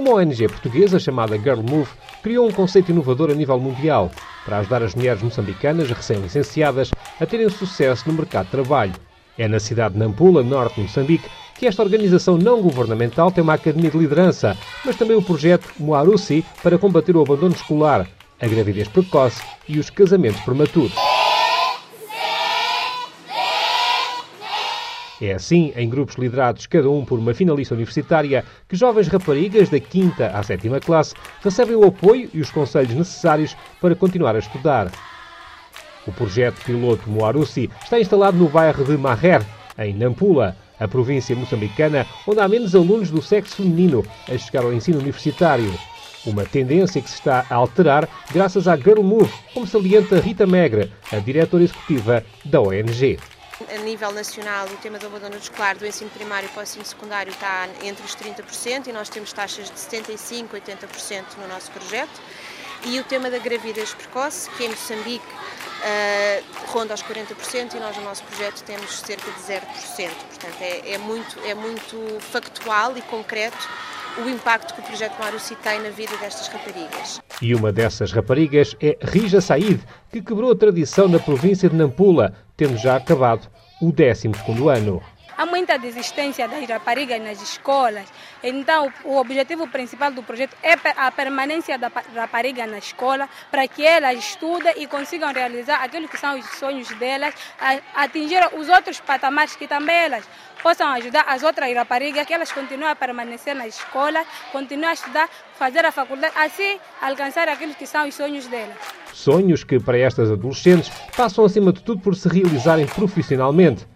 Uma ONG portuguesa chamada Girl Move criou um conceito inovador a nível mundial para ajudar as mulheres moçambicanas recém-licenciadas a terem sucesso no mercado de trabalho. É na cidade de Nampula, norte de Moçambique, que esta organização não governamental tem uma academia de liderança, mas também o projeto Moarusi para combater o abandono escolar, a gravidez precoce e os casamentos prematuros. É assim, em grupos liderados cada um por uma finalista universitária, que jovens raparigas da 5 à 7 classe recebem o apoio e os conselhos necessários para continuar a estudar. O projeto piloto Moarusi está instalado no bairro de Maher, em Nampula, a província moçambicana onde há menos alunos do sexo feminino a chegar ao ensino universitário. Uma tendência que se está a alterar graças à Girl Move, como salienta Rita Megre, a diretora executiva da ONG. A nível nacional, o tema do abandono escolar do ensino primário para o ensino secundário está entre os 30% e nós temos taxas de 75%, 80% no nosso projeto. E o tema da gravidez precoce, que em Moçambique uh, ronda aos 40% e nós no nosso projeto temos cerca de 0%. Portanto, é, é, muito, é muito factual e concreto o impacto que o projeto Marusi tem na vida destas raparigas. E uma dessas raparigas é Rija Said, que quebrou a tradição na província de Nampula, tendo já acabado o 12º ano. Há muita desistência das raparigas nas escolas, então o objetivo principal do projeto é a permanência da rapariga na escola para que elas estudem e consigam realizar aquilo que são os sonhos delas, atingir os outros patamares que também elas possam ajudar as outras raparigas, que elas continuem a permanecer na escola, continuem a estudar, fazer a faculdade, assim alcançar aquilo que são os sonhos delas. Sonhos que para estas adolescentes passam acima de tudo por se realizarem profissionalmente.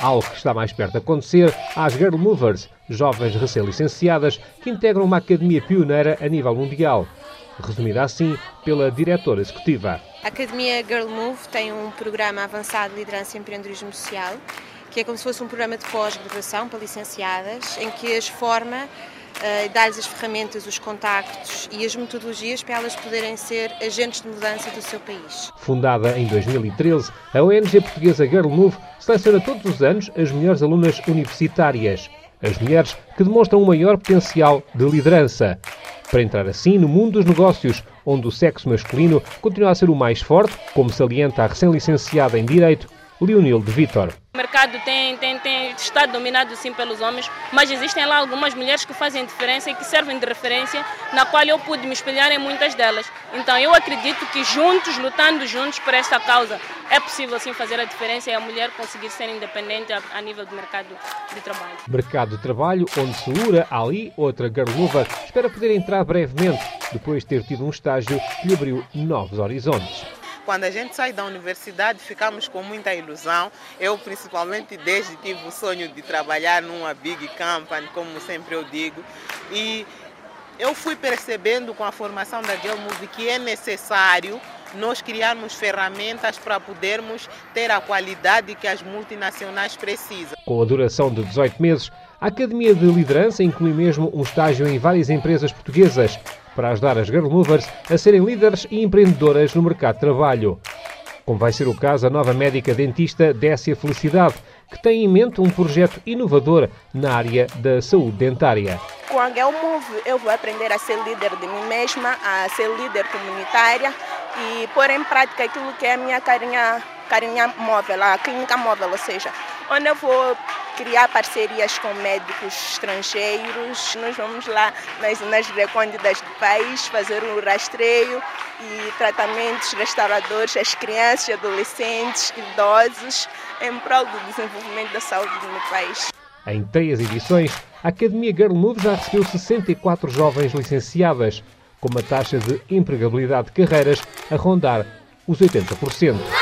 Algo que está mais perto de acontecer às Girl Movers, jovens recém-licenciadas que integram uma academia pioneira a nível mundial. Resumida assim pela diretora executiva. A Academia Girl Move tem um programa avançado de liderança e empreendedorismo social, que é como se fosse um programa de pós-graduação para licenciadas, em que as forma uh, dá-lhes as ferramentas, os contactos e as metodologias para elas poderem ser agentes de mudança do seu país. Fundada em 2013, a ONG portuguesa Girl Move seleciona todos os anos as melhores alunas universitárias, as mulheres que demonstram um maior potencial de liderança, para entrar assim no mundo dos negócios, onde o sexo masculino continua a ser o mais forte, como salienta a recém-licenciada em Direito, Leonil de Vitor. O mercado tem, tem, tem, está dominado sim pelos homens, mas existem lá algumas mulheres que fazem diferença e que servem de referência, na qual eu pude me espelhar em muitas delas. Então eu acredito que juntos, lutando juntos por esta causa, é possível sim fazer a diferença e a mulher conseguir ser independente a, a nível do mercado de trabalho. Mercado de trabalho onde Segura, Ali, outra garluva, espera poder entrar brevemente, depois de ter tido um estágio que lhe abriu novos horizontes. Quando a gente sai da universidade, ficamos com muita ilusão. Eu, principalmente, desde tive o sonho de trabalhar numa big company, como sempre eu digo. E eu fui percebendo com a formação da Geomove que é necessário nós criarmos ferramentas para podermos ter a qualidade que as multinacionais precisam. Com a duração de 18 meses, a Academia de Liderança inclui mesmo um estágio em várias empresas portuguesas para ajudar as Girl Movers a serem líderes e empreendedoras no mercado de trabalho. Como vai ser o caso a nova médica dentista Décia Felicidade, que tem em mente um projeto inovador na área da saúde dentária. Com a Girl Move eu vou aprender a ser líder de mim mesma, a ser líder comunitária e pôr em prática aquilo que é a minha carinha, carinha móvel, a clínica móvel, ou seja, onde eu vou criar parcerias com médicos estrangeiros. Nós vamos lá nas zonas recônditas do país fazer um rastreio e tratamentos restauradores às crianças, adolescentes, idosos, em prol do desenvolvimento da saúde no país. Em três edições, a Academia Girl Move já recebeu 64 jovens licenciadas, com uma taxa de empregabilidade de carreiras a rondar os 80%.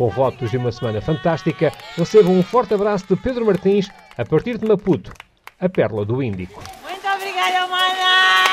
Com votos de uma semana fantástica, recebam um forte abraço de Pedro Martins, a partir de Maputo, a Pérola do Índico. Muito obrigada, mana!